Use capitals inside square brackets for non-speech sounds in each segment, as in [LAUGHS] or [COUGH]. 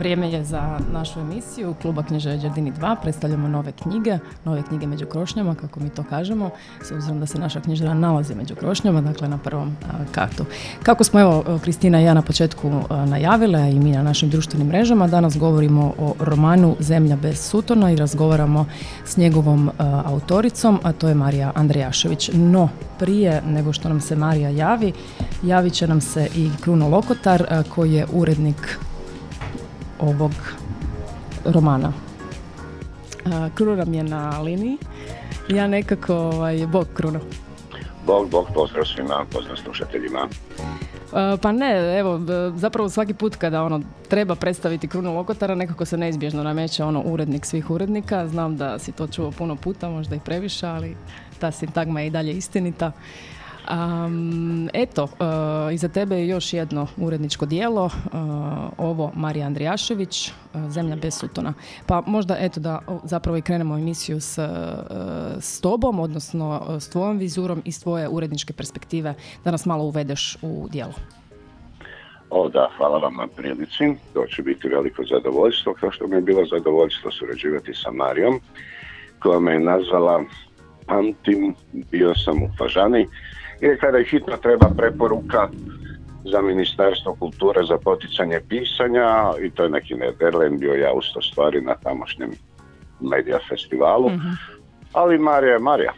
Vrijeme je za našu emisiju Kluba knjižara Đardini 2. Predstavljamo nove knjige, nove knjige među krošnjama, kako mi to kažemo, s obzirom da se naša knjižara nalazi među krošnjama, dakle na prvom kartu. Kako smo evo Kristina i ja na početku najavile i mi na našim društvenim mrežama, danas govorimo o romanu Zemlja bez sutona i razgovaramo s njegovom autoricom, a to je Marija Andrejašević. No, prije nego što nam se Marija javi, javit će nam se i Kruno Lokotar koji je urednik ovog romana. Kruno nam je na liniji. Ja nekako, ovaj, bog Kruno. Bog, bog, pozdrav svima, pozdrav slušateljima. Pa ne, evo, zapravo svaki put kada ono treba predstaviti Krunu Lokotara, nekako se neizbježno nameće ono urednik svih urednika. Znam da si to čuo puno puta, možda i previše, ali ta sintagma je i dalje istinita. Um, eto, uh, iza tebe je još jedno uredničko dijelo, uh, ovo Marija Andrijašević, uh, Zemlja bez sutona. Pa možda eto da zapravo i krenemo emisiju s, s tobom, odnosno s tvojom vizurom i s tvoje uredničke perspektive, da nas malo uvedeš u dijelo. O da, hvala vam na prilici. To će biti veliko zadovoljstvo, kao što mi je bilo zadovoljstvo surađivati sa Marijom, koja me je nazvala Pamtim, bio sam u Fažani, i kada je hitno treba preporuka za Ministarstvo kulture za poticanje pisanja i to je neki Nederland bio ja usto stvari na tamošnjem medija festivalu. Mhm. Ali Marija je Marija,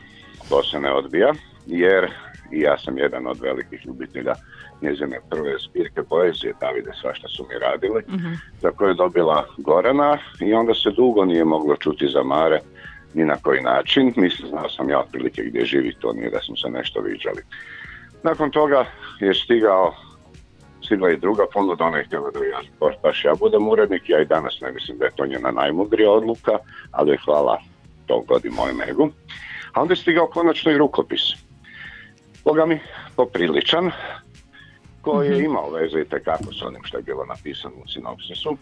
to se ne odbija, jer i ja sam jedan od velikih ljubitelja njezine prve zbirke poezije, Davide svašta su mi radili, uh za koje je dobila Gorana i onda se dugo nije moglo čuti za Mare ni na koji način. Mislim, znao sam ja otprilike gdje živi, to nije da smo se nešto viđali. Nakon toga je stigao stigla i druga ponuda, ona je htjela da ja, baš ja budem urednik, ja i danas ne mislim da je to njena najmudrija odluka, ali hvala to godi mojem egu. A onda je stigao konačno i rukopis. Boga mi popriličan, koji je mhm. imao veze i tekako s onim što je bilo napisano u sinopsisu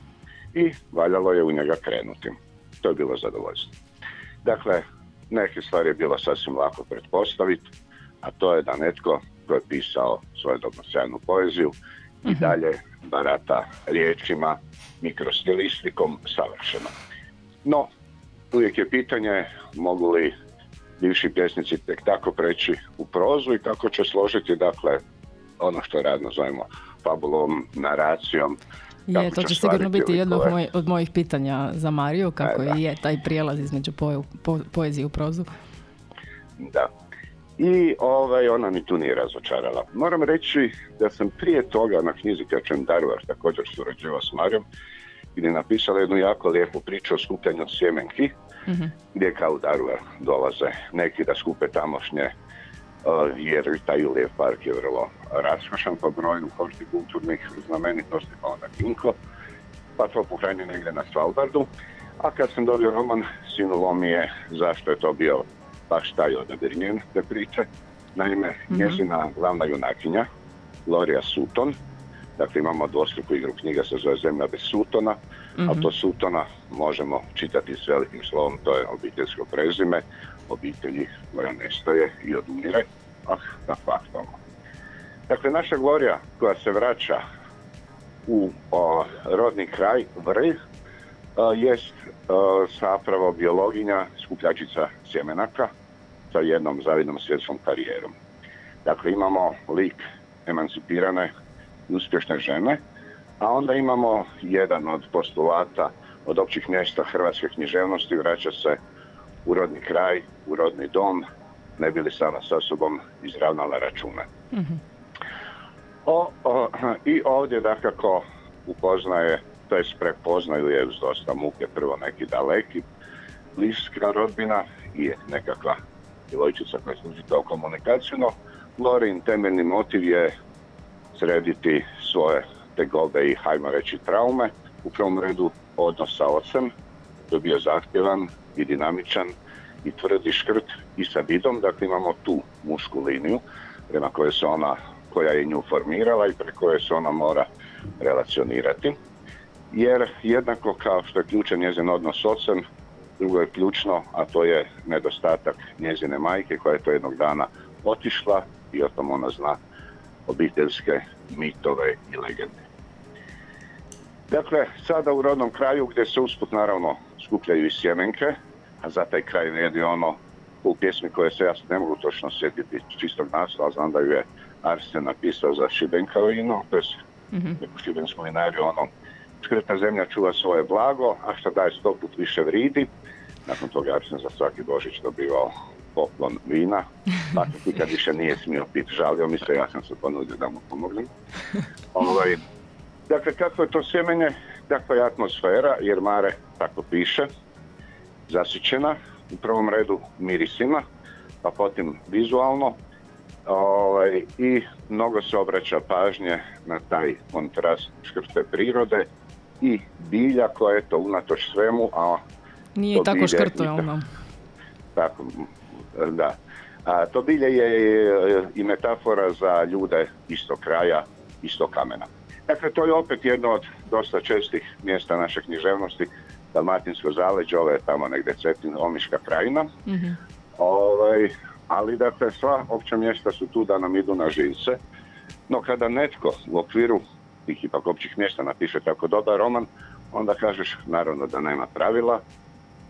i valjalo je u njega krenuti. To je bilo zadovoljstvo. Dakle, neke stvari je bilo sasvim lako pretpostaviti, a to je da netko tko je pisao svoju sjajnu poeziju i mhm. dalje barata riječima, mikrostilistikom savršeno. No, uvijek je pitanje mogu li bivši pjesnici tek tako preći u prozu i kako će složiti dakle ono što radno zovemo fabulom, naracijom, je, to će sigurno biti jedno od, moj, od mojih pitanja za Mariju, kako e, je taj prijelaz između po, poezije u prozu. Da. I ovaj, ona mi tu nije razočarala. Moram reći da sam prije toga na knjizi Kečem Daruvar također surađivao s Marijom gdje je napisala jednu jako lijepu priču o skupljanju sjemenki mm gdje kao u Daruvar dolaze neki da skupe tamošnje jer taj Ilije park je vrlo raskošan po broju kulturnih znamenitosti, pa onda Kinko, pa to pohrani negdje na Svalbardu. A kad sam dobio roman, sinulo mi je zašto je to bio baš taj odabir njen te priče. Naime, mm-hmm. njezina glavna junakinja, Gloria Sutton, dakle imamo dvostruku igru knjiga se zove Zemlja bez Sutona, mm-hmm. a to Sutona možemo čitati s velikim slovom, to je obiteljsko prezime, obitelji koja nestaje i odumire, ah, da faktomo. Dakle, naša Gloria koja se vraća u rodni kraj Vrh, jest zapravo biologinja skupljačica sjemenaka sa jednom zavidnom svjetskom karijerom. Dakle, imamo lik emancipirane i uspješne žene, a onda imamo jedan od postulata od općih mjesta hrvatske književnosti vraća se u rodni kraj, u rodni dom, ne bili sama sa sobom izravnala račune. mm O, I ovdje dakako upoznaje, to je prepoznaju je uz dosta muke prvo neki daleki bliska rodbina i nekakva djevojčica koja služi kao komunikaciju, no Lorin temeljni motiv je srediti svoje tegobe i hajmo reći traume, u prvom redu odnos sa ocem, To je bio zahtjevan i dinamičan i tvrdi škrt i sa vidom, dakle imamo tu mušku liniju prema kojoj se ona, koja je nju formirala i preko koje se ona mora relacionirati. Jer jednako kao što je ključan njezin odnos s drugo je ključno, a to je nedostatak njezine majke koja je to jednog dana otišla i o tom ona zna obiteljske mitove i legende. Dakle, sada u rodnom kraju gdje se usput naravno skupljaju i sjemenke, a za taj kraj vrijedi ono u pjesmi koje se ja ne mogu točno sjetiti čistog naslova, znam da ju je Arsen napisao za Šibenkarovinu, to je mm-hmm. neku šibensku vinariju, ono, škrta zemlja čuva svoje blago, a što daje sto put više vridi. Nakon toga Arsen za svaki Božić dobivao poklon vina, [LAUGHS] pa nikad više nije smio piti, žalio mi se, ja sam se ponudio da mu pomognem. [LAUGHS] Ovaj, dakle, kako je to sjemenje, kakva je atmosfera, jer Mare tako piše, zasićena, u prvom redu mirisima, pa potom vizualno, ovaj, i mnogo se obraća pažnje na taj kontrast škrte prirode i bilja koja je to unatoč svemu, a nije tako škrto, Tako, da. A to bilje je i metafora za ljude istog kraja, istog kamena. Dakle, to je opet jedno od dosta čestih mjesta naše književnosti, Dalmatinsko zaleđe, ovo je tamo negdje Cetin, Omiška krajina. mm Ovaj, ali dakle, sva opća mjesta su tu da nam idu na živce. No kada netko u okviru tih ipak općih mjesta napiše tako dobar roman, onda kažeš naravno da nema pravila,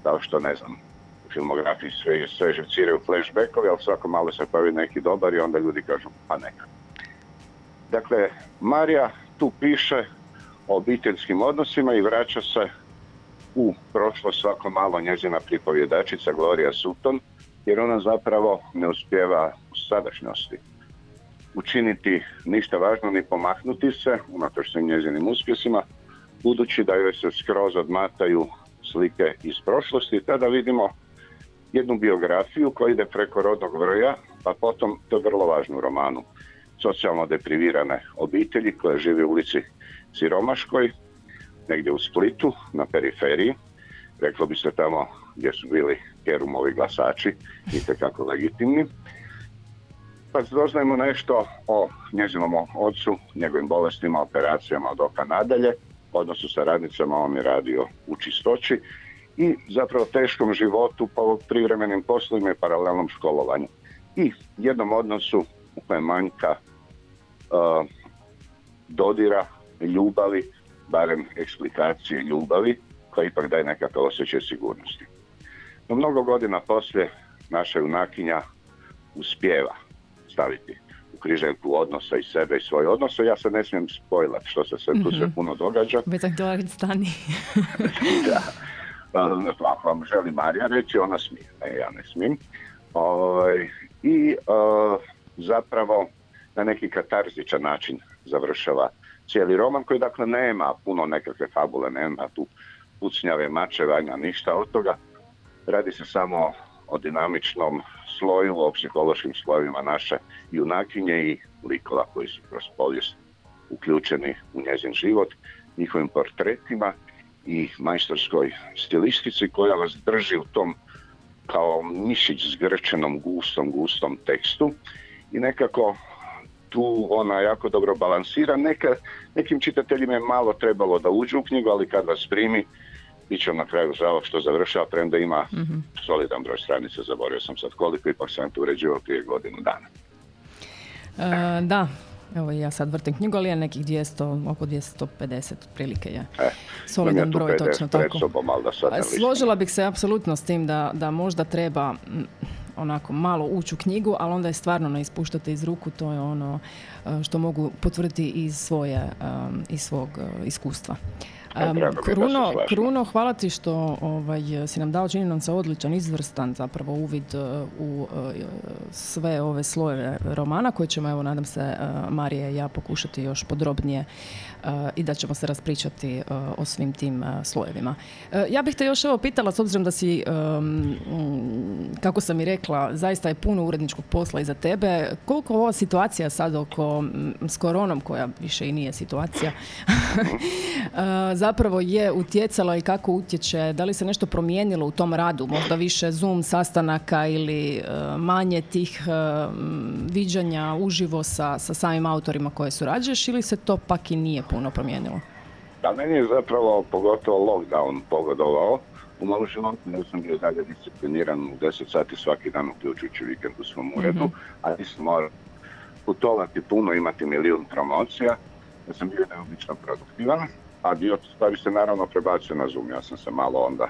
kao što ne znam, u filmografiji sve, sve živciraju flashbackovi, ali svako malo se pojavi neki dobar i onda ljudi kažu pa neka. Dakle, Marija tu piše o obiteljskim odnosima i vraća se u prošlo svako malo njezina pripovjedačica Gloria Sutton, jer ona zapravo ne uspjeva u sadašnjosti učiniti ništa važno ni pomaknuti se, unatoč svim njezinim uspjesima, budući da joj se skroz odmataju slike iz prošlosti, tada vidimo jednu biografiju koja ide preko rodnog broja, pa potom, to je vrlo važno u romanu, socijalno deprivirane obitelji koje žive u ulici Siromaškoj, negdje u Splitu, na periferiji, reklo bi se tamo gdje su bili Kerumovi glasači, kako legitimni. Pa doznajemo nešto o njezinom ocu, njegovim bolestima, operacijama od oka nadalje, odnosu sa radnicama, on je radio u čistoći i zapravo teškom životu, po privremenim poslovima i paralelnom školovanju. I jednom odnosu u kojem manjka uh, dodira, ljubavi, barem eksplikacije ljubavi, koja ipak daje nekakav osjećaj sigurnosti. No mnogo godina poslije naša junakinja uspjeva staviti u križanku odnosa i sebe i svoje odnose. Ja se ne smijem spojlat što se sve tu sve mhm. puno događa. Sam stani. [LAUGHS] [LAUGHS] da. Pa, pa, ako vam želi Marija reći, ona smije. Ne, ja ne smijem. Ovaj, I zapravo na neki katarzičan način završava cijeli roman koji dakle nema puno nekakve fabule, nema tu pucnjave, mačevanja, ništa od toga. Radi se samo o dinamičnom sloju, o psihološkim slojevima naše junakinje i likova koji su kroz povijest uključeni u njezin život, njihovim portretima i majstorskoj stilistici koja vas drži u tom kao mišić zgrčenom gustom, gustom tekstu i nekako tu ona jako dobro balansira. Neka, nekim čitateljima je malo trebalo da uđu u knjigu, ali kad vas primi, bit će na kraju žao što završava, premda ima mm solidan broj stranica, zaboravio sam sad koliko, ipak sam to uređivao prije godinu dana. E, da, Evo ja sad vrtim knjigu, ali je nekih 200, oko 250 otprilike je. E, solidan broj, točno tako. Sobom, da Složila bih se apsolutno s tim da, da možda treba onako malo ući u knjigu, ali onda je stvarno ne ispuštate iz ruku, to je ono e, što mogu potvrditi iz svoje, iz svog iskustva. Kruno, Kruno, hvala ti što ovaj, si nam dao, čini nam se odličan, izvrstan zapravo uvid uh, u uh, sve ove slojeve romana koje ćemo, evo, nadam se, uh, Marije i ja pokušati još podrobnije i da ćemo se raspričati o svim tim slojevima. Ja bih te još evo pitala, s obzirom da si, um, kako sam i rekla, zaista je puno uredničkog posla iza tebe. Koliko ova situacija sad oko s koronom, koja više i nije situacija, [LAUGHS] zapravo je utjecalo i kako utječe, da li se nešto promijenilo u tom radu, možda više Zoom sastanaka ili e, manje tih e, viđanja uživo sa, sa samim autorima koje surađuješ ili se to pak i nije puno promijenilo? Da, meni je zapravo pogotovo lockdown pogodovao. U malu životu ja sam bio dalje discipliniran u 10 sati svaki dan uključujući vikend u svom uredu, mm a nisam morao putovati puno, imati milijun promocija. Ja sam bio neobično produktivan, a dio stvari se naravno prebacio na Zoom. Ja sam se malo onda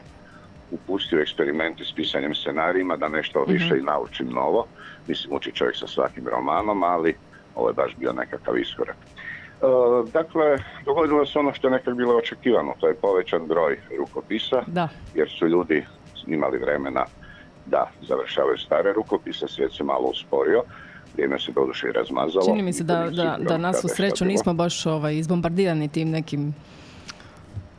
upustio eksperimenti s pisanjem scenarijima da nešto mhm. više i naučim novo. Mislim, uči čovjek sa svakim romanom, ali ovo je baš bio nekakav iskorak. E, dakle, dogodilo se ono što je nekad bilo očekivano, to je povećan broj rukopisa, da. jer su ljudi imali vremena da završavaju stare rukopise, svijet se malo usporio, vrijeme se doduše i razmazalo. Čini mi se da, da, da nas u sreću nismo baš ovaj, izbombardirani tim nekim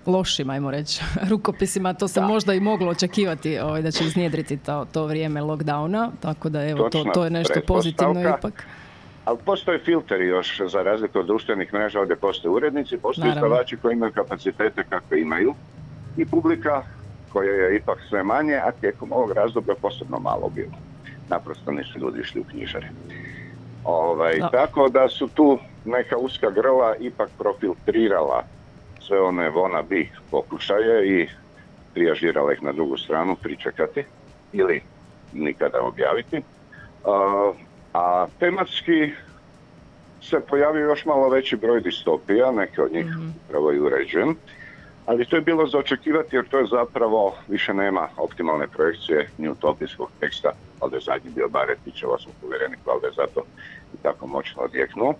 lošim, ajmo reći, [LAUGHS] rukopisima. To se možda i moglo očekivati ovaj, da će iznjedriti to, to vrijeme lockdowna, tako da evo, to, to je nešto pozitivno ipak. Ali postoje filteri još za razliku od društvenih mreža ovdje postoje urednici, postoje izdavači koji imaju kapacitete kakve imaju i publika koja je ipak sve manje, a tijekom ovog razdoblja posebno malo bilo. Naprosto nisu ljudi išli u knjižare. Ovaj, Tako da su tu neka uska grla ipak profiltrirala sve one vona bi pokušaje i prijažirala ih na drugu stranu pričekati ili nikada objaviti. A tematski se pojavio još malo veći broj distopija, neke od njih mm upravo i uređujem. Ali to je bilo za očekivati jer to je zapravo više nema optimalne projekcije ni utopijskog teksta, ali je zadnji bio Baretićeva, smo povjerenik, valjda je zato i tako moćno odjeknuo.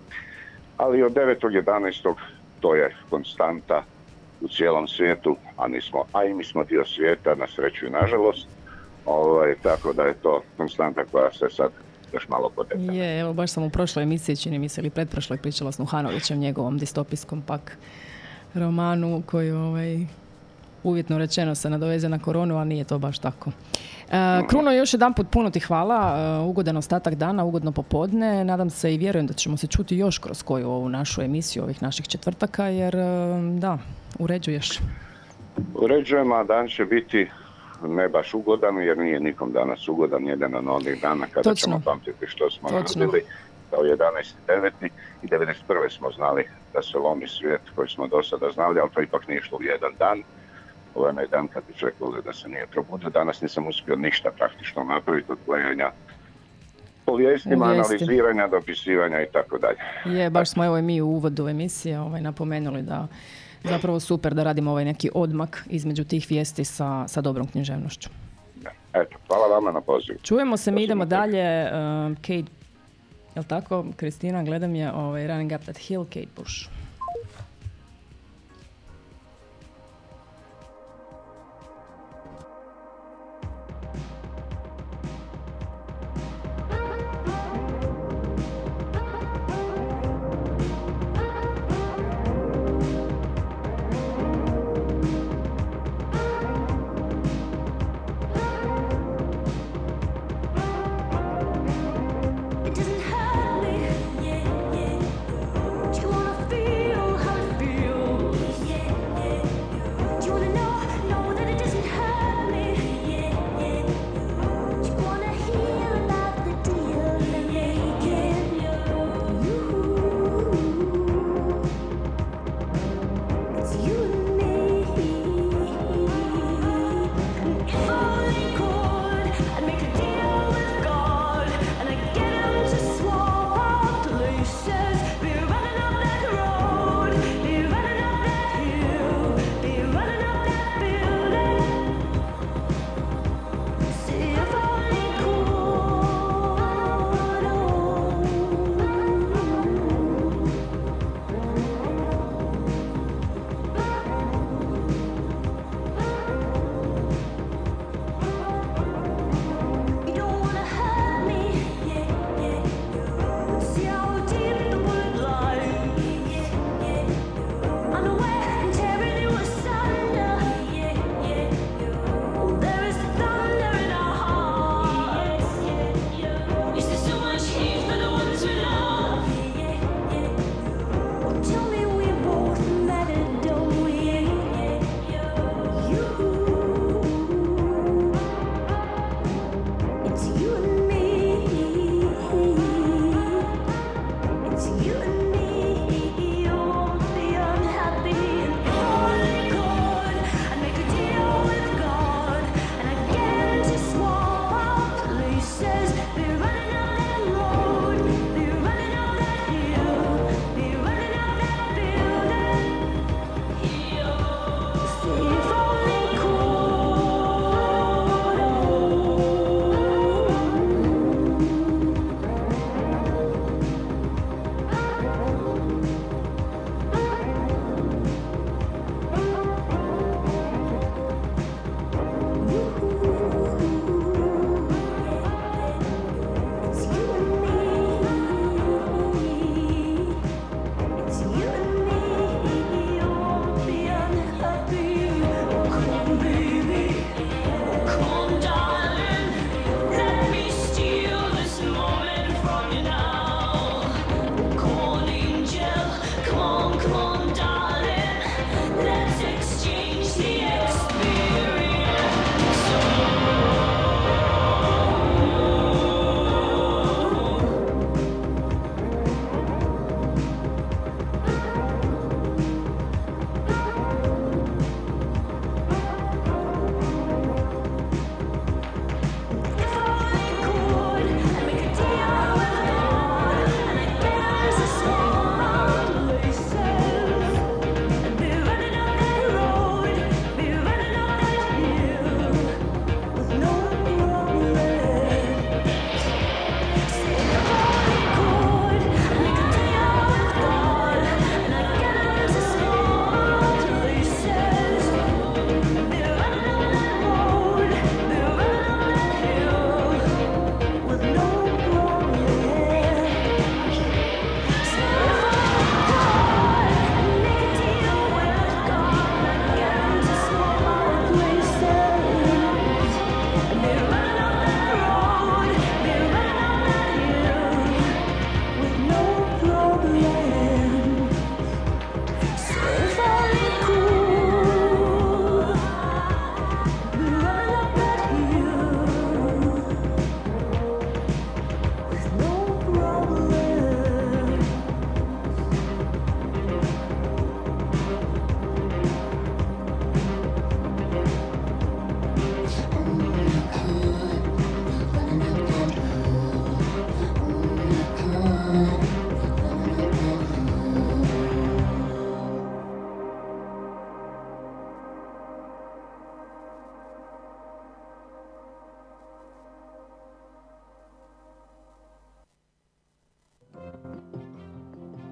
Ali od 9.11. to je konstanta u cijelom svijetu, a, nismo, a i mi smo dio svijeta, na sreću i nažalost. Ovaj, tako da je to konstanta koja se sad još malo podetana. Je, evo baš sam u prošloj emisiji, čini mi se, ili pretprošloj pričala s Nuhanovićem, njegovom distopijskom pak romanu koji ovaj, uvjetno rečeno se nadoveze na koronu, a nije to baš tako. E, Kruno, još jedan put puno ti hvala, e, ugodan ostatak dana, ugodno popodne. Nadam se i vjerujem da ćemo se čuti još kroz koju ovu našu emisiju ovih naših četvrtaka, jer e, da, uređuješ. Uređujem, a dan će biti ne baš ugodan, jer nije nikom danas ugodan, jedan od onih dana kada Točno. ćemo pamtiti što smo Točno. radili kao 11.9. i 91. smo znali da se lomi svijet koji smo do sada znali, ali to ipak nije išlo u jedan dan. Ovo je onaj dan kad bi čovjek da se nije probudio. Danas nisam uspio ništa praktično napraviti od gledanja povijestima, analiziranja, dopisivanja i tako dalje. Je, baš smo evo i mi u uvodu emisije ovaj, napomenuli da zapravo super da radimo ovaj neki odmak između tih vijesti sa, sa dobrom književnošću. Eto, hvala vama na pozivu. Čujemo se, mi idemo dalje. Uh, Kate, jel tako? Kristina, gledam je ovaj, Running Up That Hill, Kate Bush.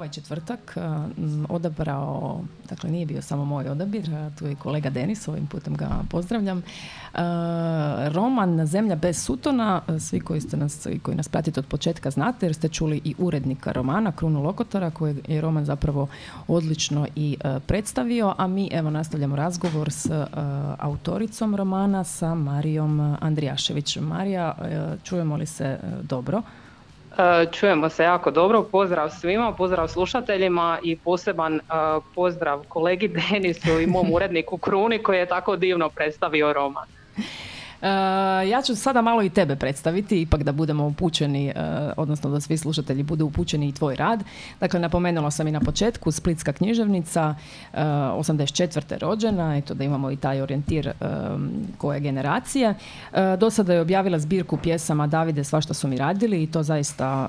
ovaj četvrtak odabrao, dakle nije bio samo moj odabir, tu je kolega Denis, ovim putem ga pozdravljam. Roman Zemlja bez sutona, svi koji, ste nas, koji nas pratite od početka znate jer ste čuli i urednika romana, Krunu Lokotara, koji je roman zapravo odlično i predstavio, a mi evo nastavljamo razgovor s autoricom romana, sa Marijom Andrijašević. Marija, čujemo li se dobro? E, čujemo se jako dobro, pozdrav svima, pozdrav slušateljima i poseban e, pozdrav kolegi Denisu i mom uredniku Kruni koji je tako divno predstavio roman. Uh, ja ću sada malo i tebe predstaviti, ipak da budemo upućeni, uh, odnosno da svi slušatelji budu upućeni i tvoj rad. Dakle, napomenula sam i na početku, Splitska književnica, uh, 84. rođena, eto da imamo i taj orijentir koje generacije. Do sada je objavila zbirku pjesama Davide svašta su mi radili i to zaista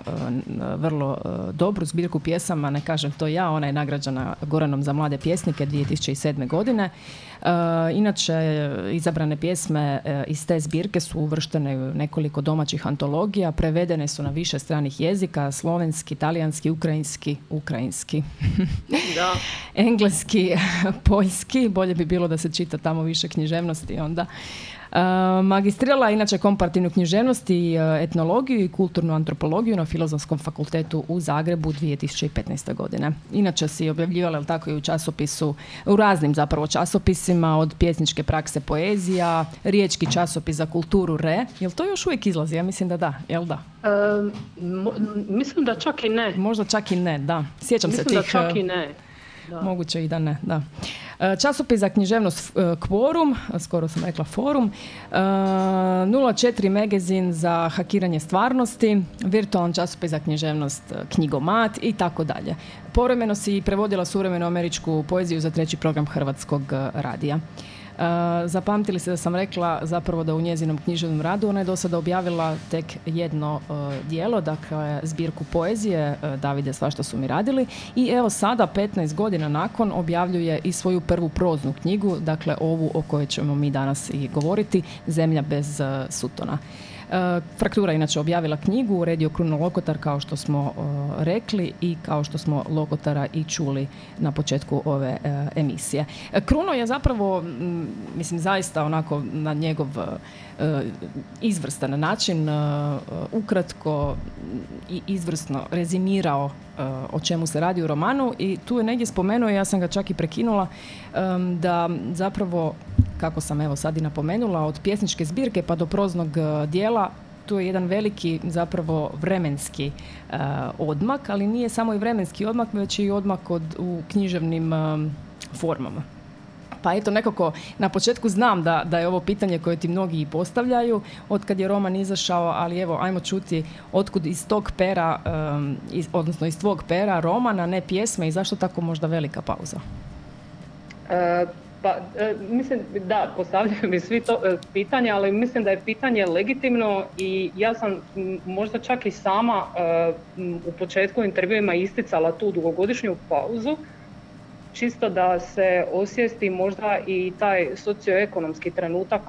vrlo dobru zbirku pjesama, ne kažem to ja, ona je nagrađena Goranom za mlade pjesnike 2007. godine. Inače, izabrane pjesme iz iz te zbirke su uvrštene nekoliko domaćih antologija, prevedene su na više stranih jezika, slovenski, talijanski, ukrajinski, ukrajinski, [LAUGHS] da. engleski, [LAUGHS] poljski, bolje bi bilo da se čita tamo više književnosti onda. Magistrirala je inače komparativnu književnost i e, etnologiju i kulturnu antropologiju na Filozofskom fakultetu u Zagrebu 2015. godine. Inače si objavljivala tako i u časopisu, u raznim zapravo časopisima od pjesničke prakse poezija, riječki časopis za kulturu RE. Jel to još uvijek izlazi? Ja mislim da da, jel da? mislim da čak i ne. Možda čak i ne, da. Sjećam se tih... da čak i ne. Da. Moguće i da ne, da. E, časopis za književnost e, Kvorum, skoro sam rekla Forum, 04 e, magazin za hakiranje stvarnosti, virtualan časopis za književnost Knjigomat i tako dalje. Povremeno si prevodila suvremenu američku poeziju za treći program Hrvatskog radija. Zapamtili se da sam rekla zapravo da u njezinom književnom radu ona je do sada objavila tek jedno uh, dijelo, dakle zbirku poezije uh, Davide svašta su mi radili i evo sada 15 godina nakon objavljuje i svoju prvu proznu knjigu, dakle ovu o kojoj ćemo mi danas i govoriti, Zemlja bez uh, sutona. E, Fraktura inače objavila knjigu, uredio Kruno Lokotar kao što smo e, rekli i kao što smo Lokotara i čuli na početku ove e, emisije. Kruno je zapravo, mislim zaista onako na njegov izvrstan način ukratko i izvrsno rezimirao o čemu se radi u romanu i tu je negdje spomenuo, ja sam ga čak i prekinula, da zapravo kako sam evo sad i napomenula, od pjesničke zbirke pa do proznog dijela tu je jedan veliki zapravo vremenski odmak, ali nije samo i vremenski odmak, već i odmak od, u književnim formama. Pa eto, nekako na početku znam da, da je ovo pitanje koje ti mnogi i postavljaju od kad je roman izašao, ali evo, ajmo čuti otkud iz tog pera, iz, odnosno iz tvog pera romana, ne pjesme i zašto tako možda velika pauza? Pa, e, mislim, da, postavljaju mi svi to e, pitanje, ali mislim da je pitanje legitimno i ja sam možda čak i sama e, u početku intervjuima isticala tu dugogodišnju pauzu, čisto da se osjesti možda i taj socioekonomski trenutak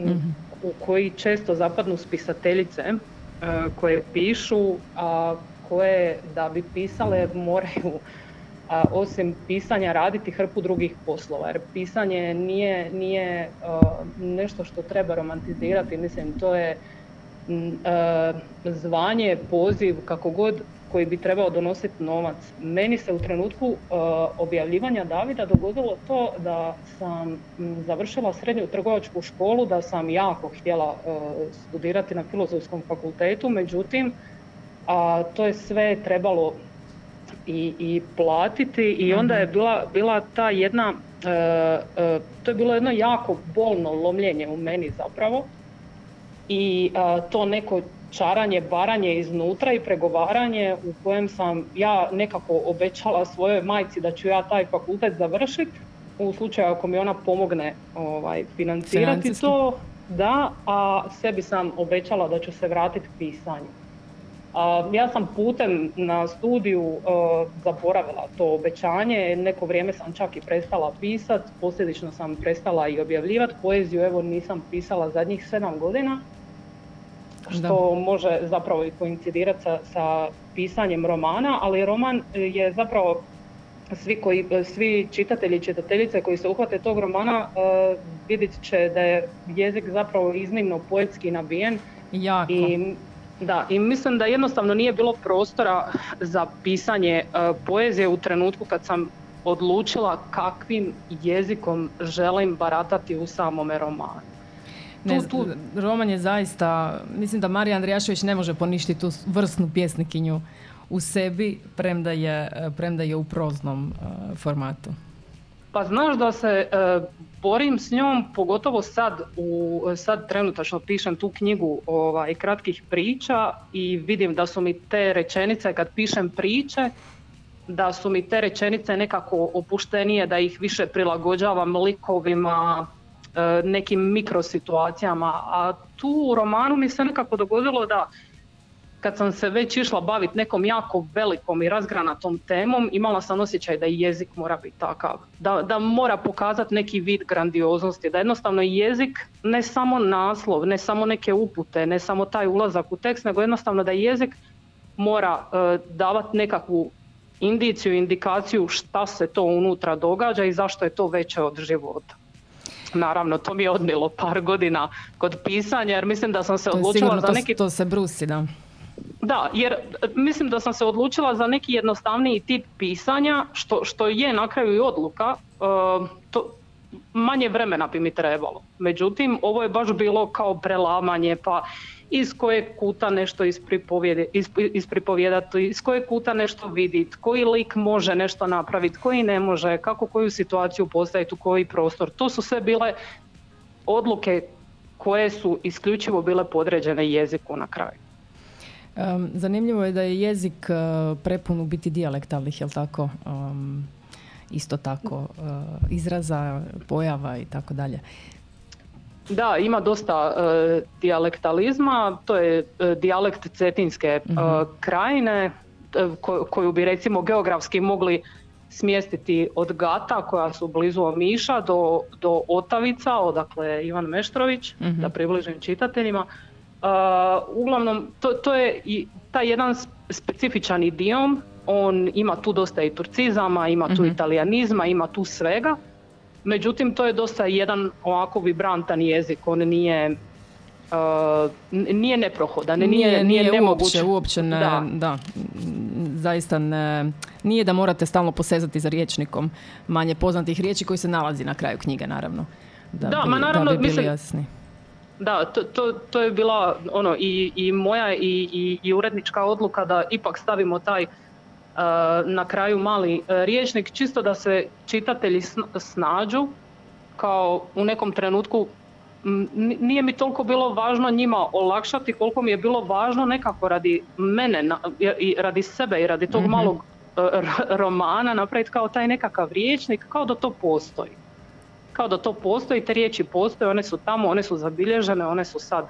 mhm. u koji često zapadnu spisateljice koje pišu, a koje da bi pisale moraju a, osim pisanja raditi hrpu drugih poslova. Jer pisanje nije, nije nešto što treba romantizirati, mislim to je zvanje, poziv, kako god koji bi trebao donositi novac. Meni se u trenutku objavljivanja Davida dogodilo to da sam završila srednju trgovačku školu, da sam jako htjela studirati na filozofskom fakultetu, međutim a, to je sve trebalo i, i platiti i onda je mhm. bila, bila ta jedna, e, e, to je bilo jedno jako bolno lomljenje u meni zapravo i e, to neko čaranje, baranje iznutra i pregovaranje u kojem sam ja nekako obećala svojoj majci da ću ja taj fakultet završiti u slučaju ako mi ona pomogne ovaj, financirati to, da, a sebi sam obećala da ću se vratiti pisanju. A, ja sam putem na studiju uh, zaboravila to obećanje, neko vrijeme sam čak i prestala pisat, posljedično sam prestala i objavljivati poeziju, evo nisam pisala zadnjih sedam godina, što može zapravo i koincidirati sa, sa pisanjem romana, ali roman je zapravo svi, koji, svi čitatelji i čitateljice koji se uhvate tog romana uh, vidjet će da je jezik zapravo iznimno poetski nabijen. Jako. I, da, i mislim da jednostavno nije bilo prostora za pisanje uh, poezije u trenutku kad sam odlučila kakvim jezikom želim baratati u samome romanu. Ne, tu, Roman je zaista, mislim da Marija Andrijašević ne može poništiti tu vrsnu pjesnikinju u sebi, premda je, premda je u proznom uh, formatu. Pa znaš da se uh, borim s njom, pogotovo sad, u, sad trenutačno pišem tu knjigu ovaj, kratkih priča i vidim da su mi te rečenice kad pišem priče, da su mi te rečenice nekako opuštenije, da ih više prilagođavam likovima, E, nekim mikrosituacijama, a tu u romanu mi se nekako dogodilo da kad sam se već išla baviti nekom jako velikom i razgranatom temom, imala sam osjećaj da jezik mora biti takav, da, da mora pokazati neki vid grandioznosti, da jednostavno jezik ne samo naslov, ne samo neke upute, ne samo taj ulazak u tekst, nego jednostavno da jezik mora uh, davati nekakvu indiciju, indikaciju šta se to unutra događa i zašto je to veće od života. Naravno, to mi je odnilo par godina kod pisanja jer mislim da sam se odlučila za neki... To se brusi, da. Da, jer mislim da sam se odlučila za neki jednostavniji tip pisanja, što, što je na kraju i odluka, uh, to, manje vremena bi mi trebalo. Međutim, ovo je baš bilo kao prelamanje, pa iz kojeg kuta nešto ispripovijedati, iz kojeg kuta nešto vidjeti, koji lik može nešto napraviti, koji ne može, kako koju situaciju postaviti u koji prostor. To su sve bile odluke koje su isključivo bile podređene jeziku na kraju. zanimljivo je da je jezik uh, prepun u biti dijalektalnih, jel tako? isto tako uh, izraza, pojava i tako dalje. Da, ima dosta uh, dijalektalizma, to je uh, dijalekt cetinske uh, krajine koju bi recimo geografski mogli smjestiti od Gata koja su blizu Omiša do, do Otavica, odakle Ivan Meštrović, mhm. da približim čitateljima. uglavnom, to, to je i taj jedan specifičan idiom, on ima tu dosta i turcizama, ima tu mm italijanizma, ima tu svega. Međutim, to je dosta jedan ovako vibrantan jezik, on nije Uh, nije neprohodan, nije, nije, nije nemoguće. Uopće, ne, da. da. Zaista ne, nije da morate stalno posezati za riječnikom manje poznatih riječi koji se nalazi na kraju knjige, naravno. Da, da bi, ma naravno, da bi bili mislim, jasni. Da, to, to, to, je bila ono, i, i moja i, i, i urednička odluka da ipak stavimo taj na kraju mali riječnik, čisto da se čitatelji snađu kao u nekom trenutku nije mi toliko bilo važno njima olakšati koliko mi je bilo važno nekako radi mene i radi sebe i radi tog mhm. malog e, romana napraviti kao taj nekakav riječnik kao da to postoji. Kao da to postoji, te riječi postoje, one su tamo, one su zabilježene, one su sad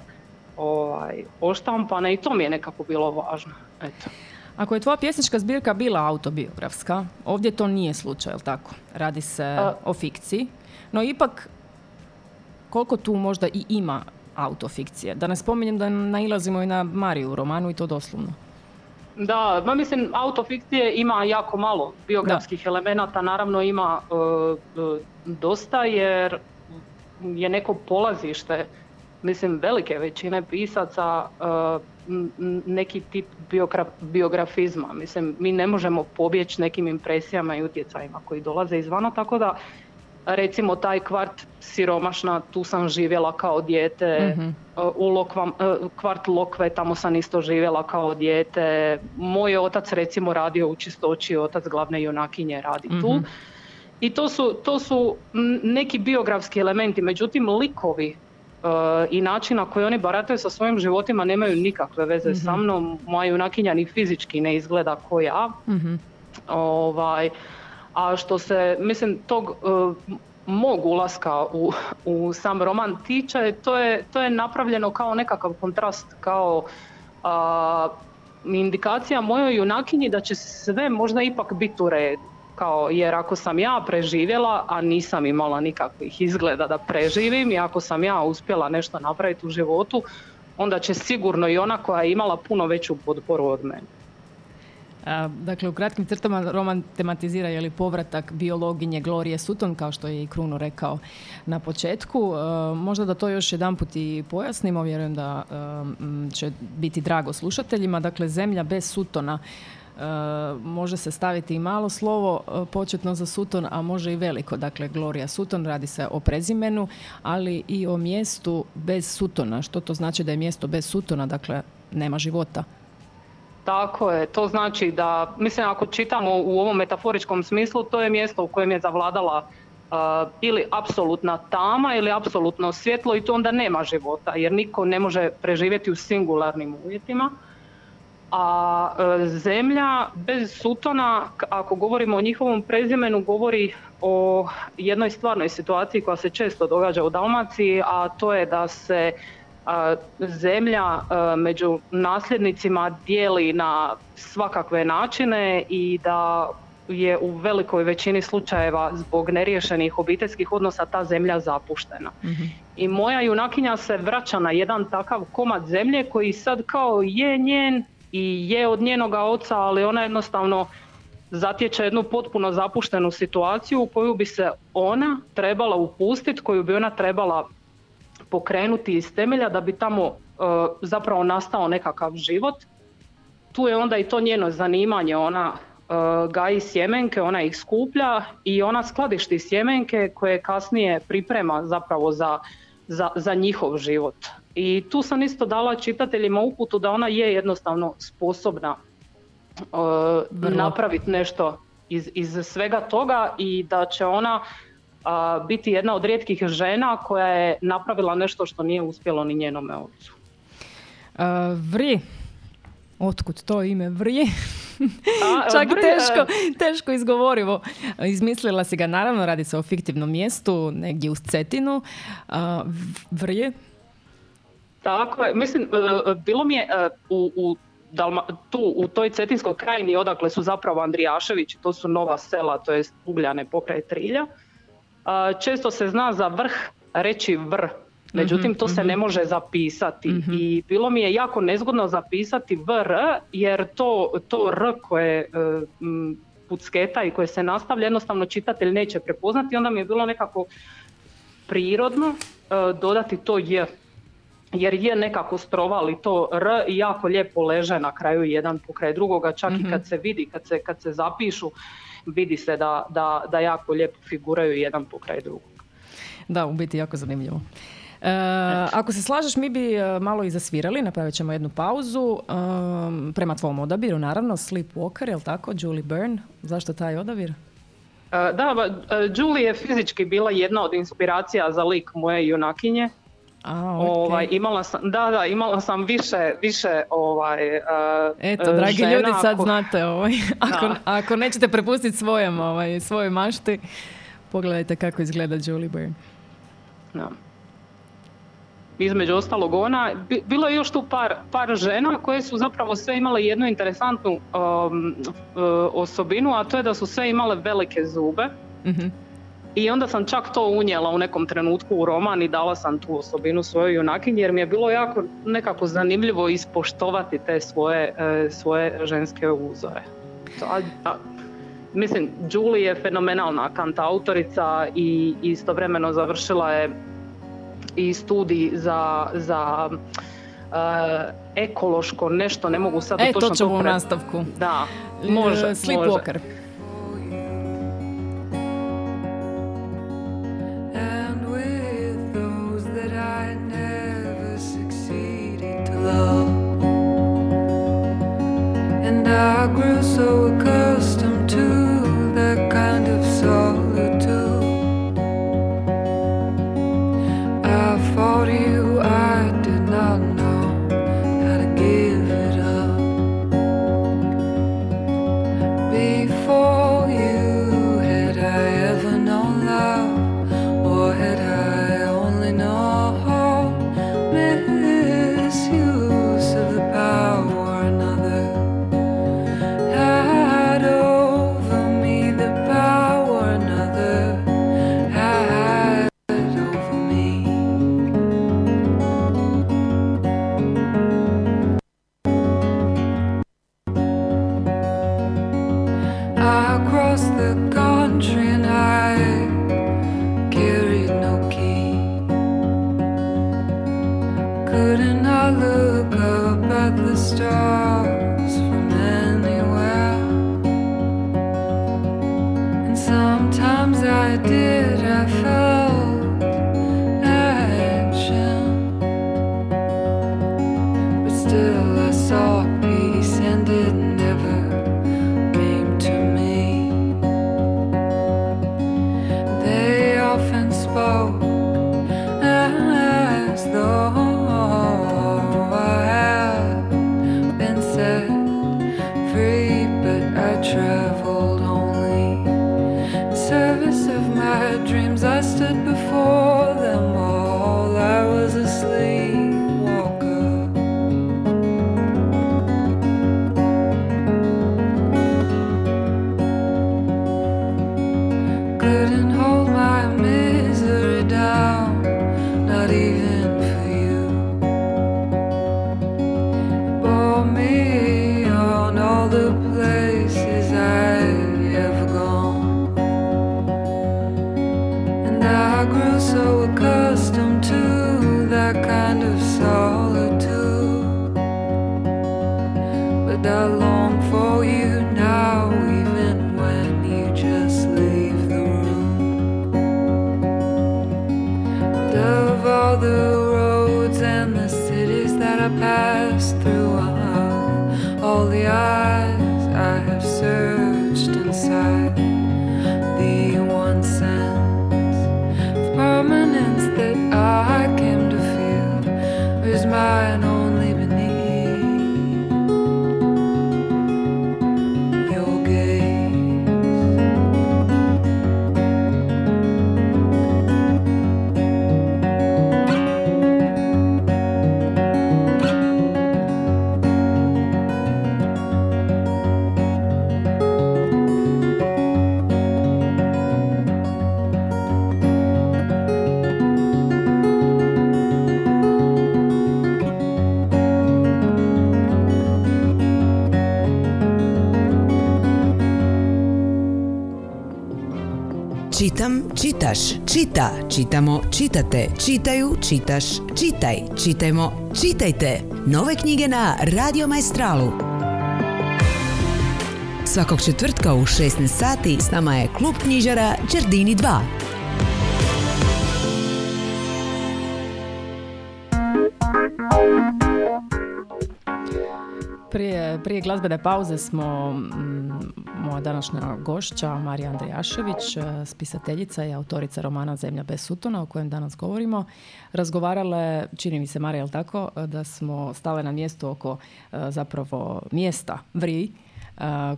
ovaj, oštampane i to mi je nekako bilo važno. Eto. Ako je tvoja pjesnička zbirka bila autobiografska, ovdje to nije slučaj, jel tako? Radi se o fikciji, no ipak koliko tu možda i ima autofikcije? Da ne spominjem da nailazimo i na Mariju u romanu i to doslovno. Da, ma mislim autofikcije ima jako malo biografskih elemenata, naravno ima e, e, dosta jer je neko polazište mislim velike većine pisaca uh, neki tip biografizma. Mislim, mi ne možemo pobjeći nekim impresijama i utjecajima koji dolaze izvana, tako da recimo taj kvart siromašna, tu sam živjela kao dijete, mm u Lokva, kvart Lokve, tamo sam isto živjela kao dijete, moj otac recimo radio u čistoći, otac glavne junakinje radi tu. Mhm. I to su, to su neki biografski elementi, međutim likovi E, i način na koji oni barataju sa svojim životima nemaju nikakve veze sa mhm. mnom. Moja junakinja ni fizički ne izgleda ko ja. Mhm. Ovaj, A što se, mislim, tog mog ulaska u, u sam roman tiče, to je, to je napravljeno kao nekakav kontrast, kao indikacija mojoj junakinji da će sve možda ipak biti u redu. Kao, jer ako sam ja preživjela, a nisam imala nikakvih izgleda da preživim i ako sam ja uspjela nešto napraviti u životu, onda će sigurno i ona koja je imala puno veću potporu od mene. Dakle, u kratkim crtama roman tematizira je li povratak biologinje Glorije Sutton, kao što je i Kruno rekao na početku. Možda da to još jedan put i pojasnimo, vjerujem da će biti drago slušateljima. Dakle, zemlja bez Sutona može se staviti i malo slovo početno za Sutton, a može i veliko. Dakle, Gloria Sutton radi se o prezimenu, ali i o mjestu bez Sutona. Što to znači da je mjesto bez Sutona? Dakle, nema života. Tako je, to znači da, mislim ako čitamo u ovom metaforičkom smislu, to je mjesto u kojem je zavladala uh, ili apsolutna tama ili apsolutno svjetlo i to onda nema života jer niko ne može preživjeti u singularnim uvjetima. A uh, zemlja bez sutona, ako govorimo o njihovom prezimenu, govori o jednoj stvarnoj situaciji koja se često događa u Dalmaciji, a to je da se zemlja među nasljednicima dijeli na svakakve načine i da je u velikoj većini slučajeva zbog neriješenih obiteljskih odnosa ta zemlja zapuštena. Mhm. I moja junakinja se vraća na jedan takav komad zemlje koji sad kao je njen i je od njenoga oca, ali ona jednostavno zatječe jednu potpuno zapuštenu situaciju u koju bi se ona trebala upustiti, koju bi ona trebala pokrenuti iz temelja da bi tamo e, zapravo nastao nekakav život. Tu je onda i to njeno zanimanje, ona e, gaji sjemenke, ona ih skuplja i ona skladišti sjemenke koje kasnije priprema zapravo za, za, za njihov život. I tu sam isto dala čitateljima uputu da ona je jednostavno sposobna uh, napraviti nešto iz, iz svega toga i da će ona biti jedna od rijetkih žena koja je napravila nešto što nije uspjelo ni njenome ocu. vri. Otkud to ime Vri? [LAUGHS] Čak vri, teško, teško izgovorivo. Izmislila si ga, naravno radi se o fiktivnom mjestu, negdje uz Cetinu. Vrije? Tako je. Mislim, e, bilo mi je e, u, u tu u toj Cetinskoj krajini odakle su zapravo Andrijašević, to su nova sela, to jest Ugljane pokraj Trilja. Često se zna za vrh reći vr, međutim to se mhm, ne mhm. može zapisati mhm. i bilo mi je jako nezgodno zapisati vr jer to, to r koje e, pucketa i koje se nastavlja jednostavno čitatelj neće prepoznati onda mi je bilo nekako prirodno e, dodati to j jer je nekako strovali to r i jako lijepo leže na kraju jedan pokraj drugoga čak i kad se vidi, kad se, kad se zapišu vidi se da, da, da jako lijepo figuraju jedan pokraj drugog. Da, u biti jako zanimljivo. E, ako se slažeš, mi bi e, malo i zasvirali, napravit ćemo jednu pauzu. E, prema tvom odabiru, naravno, Sleepwalker, je tako? Julie Byrne. Zašto taj odabir? Da, Julie je fizički bila jedna od inspiracija za lik moje junakinje. A, ovaj, imala sam, da, da, imala sam više, više ovaj, uh, Eto, dragi ljudi, sad znate, ovaj, [LAUGHS] ako, ako nećete prepustiti svojem, ovaj, svojoj mašti, pogledajte kako izgleda Julie Byrne. Da. Između ostalog ona, bilo je još tu par, par žena koje su zapravo sve imale jednu interesantnu um, osobinu, a to je da su sve imale velike zube. mm i onda sam čak to unijela u nekom trenutku u roman i dala sam tu osobinu svojoj junakinji jer mi je bilo jako nekako zanimljivo ispoštovati te svoje, e, svoje ženske uzore. A, mislim, Julie je fenomenalna kantautorica i istovremeno završila je i studij za, za uh, ekološko nešto, ne mogu sad e, točno to ćemo u nastavku. Da, može. Sleepwalker. Može. Čita, čitamo, čitate, čitaju, čitaš, čitaj, čitajmo, čitajte. Nove knjige na Radio Majstralu. Svakog četvrtka u 16 sati s nama je klub knjižara Đardini 2. Prije, prije glazbene pauze smo mm, moja današnja gošća Marija Andrejašević, e, spisateljica i autorica romana Zemlja bez sutona o kojem danas govorimo, razgovarale, čini mi se Marija, jel tako, e, da smo stale na mjestu oko e, zapravo mjesta Vri,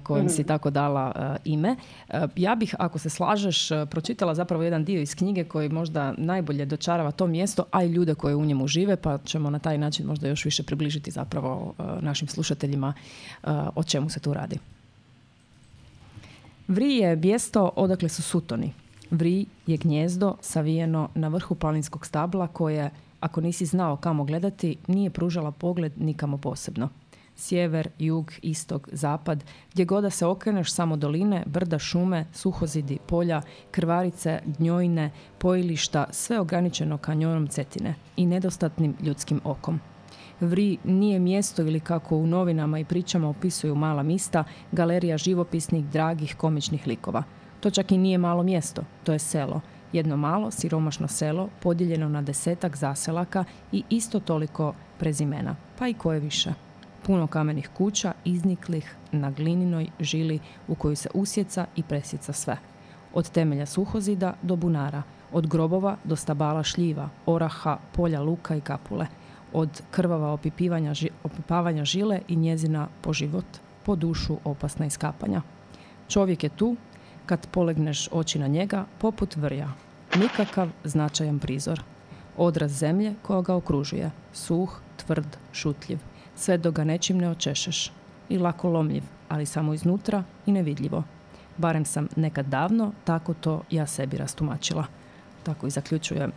kojem si tako dala e, ime. E, Ja bih, ako se slažeš, e, pročitala zapravo jedan dio iz knjige koji možda najbolje dočarava to mjesto, a i ljude koji u njemu žive, pa ćemo na taj način možda još više približiti zapravo e, našim slušateljima e, o čemu se tu radi. Vri je mjesto odakle su sutoni. Vri je gnjezdo savijeno na vrhu planinskog stabla koje, ako nisi znao kamo gledati, nije pružala pogled nikamo posebno. Sjever, jug, istok, zapad, gdje god da se okreneš samo doline, brda, šume, suhozidi, polja, krvarice, gnjojne, pojilišta, sve ograničeno kanjonom Cetine i nedostatnim ljudskim okom. Vri nije mjesto ili kako u novinama i pričama opisuju mala mista, galerija živopisnih, dragih, komičnih likova. To čak i nije malo mjesto, to je selo. Jedno malo, siromašno selo, podijeljeno na desetak zaselaka i isto toliko prezimena, pa i koje više. Puno kamenih kuća, izniklih na glininoj žili u koju se usjeca i presjeca sve. Od temelja suhozida do bunara, od grobova do stabala šljiva, oraha, polja luka i kapule, od krvava opipivanja, opipavanja žile i njezina po život, po dušu opasna iskapanja. Čovjek je tu, kad polegneš oči na njega, poput vrja. Nikakav značajan prizor. Odraz zemlje koja ga okružuje. Suh, tvrd, šutljiv. Sve dok ga nečim ne očešeš. I lako lomljiv, ali samo iznutra i nevidljivo. Barem sam nekad davno tako to ja sebi rastumačila. Tako i zaključujem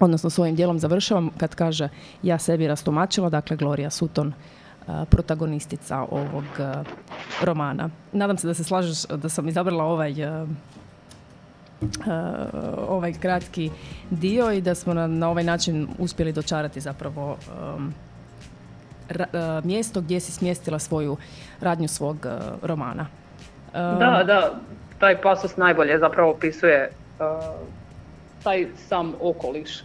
odnosno svojim dijelom završavam kad kaže ja sebi rastumačila, dakle Gloria Sutton protagonistica ovog romana. Nadam se da se slažeš da sam izabrala ovaj ovaj kratki dio i da smo na, na ovaj način uspjeli dočarati zapravo mjesto gdje si smjestila svoju radnju svog romana. Da, da, taj pasus najbolje zapravo opisuje taj sam okoliš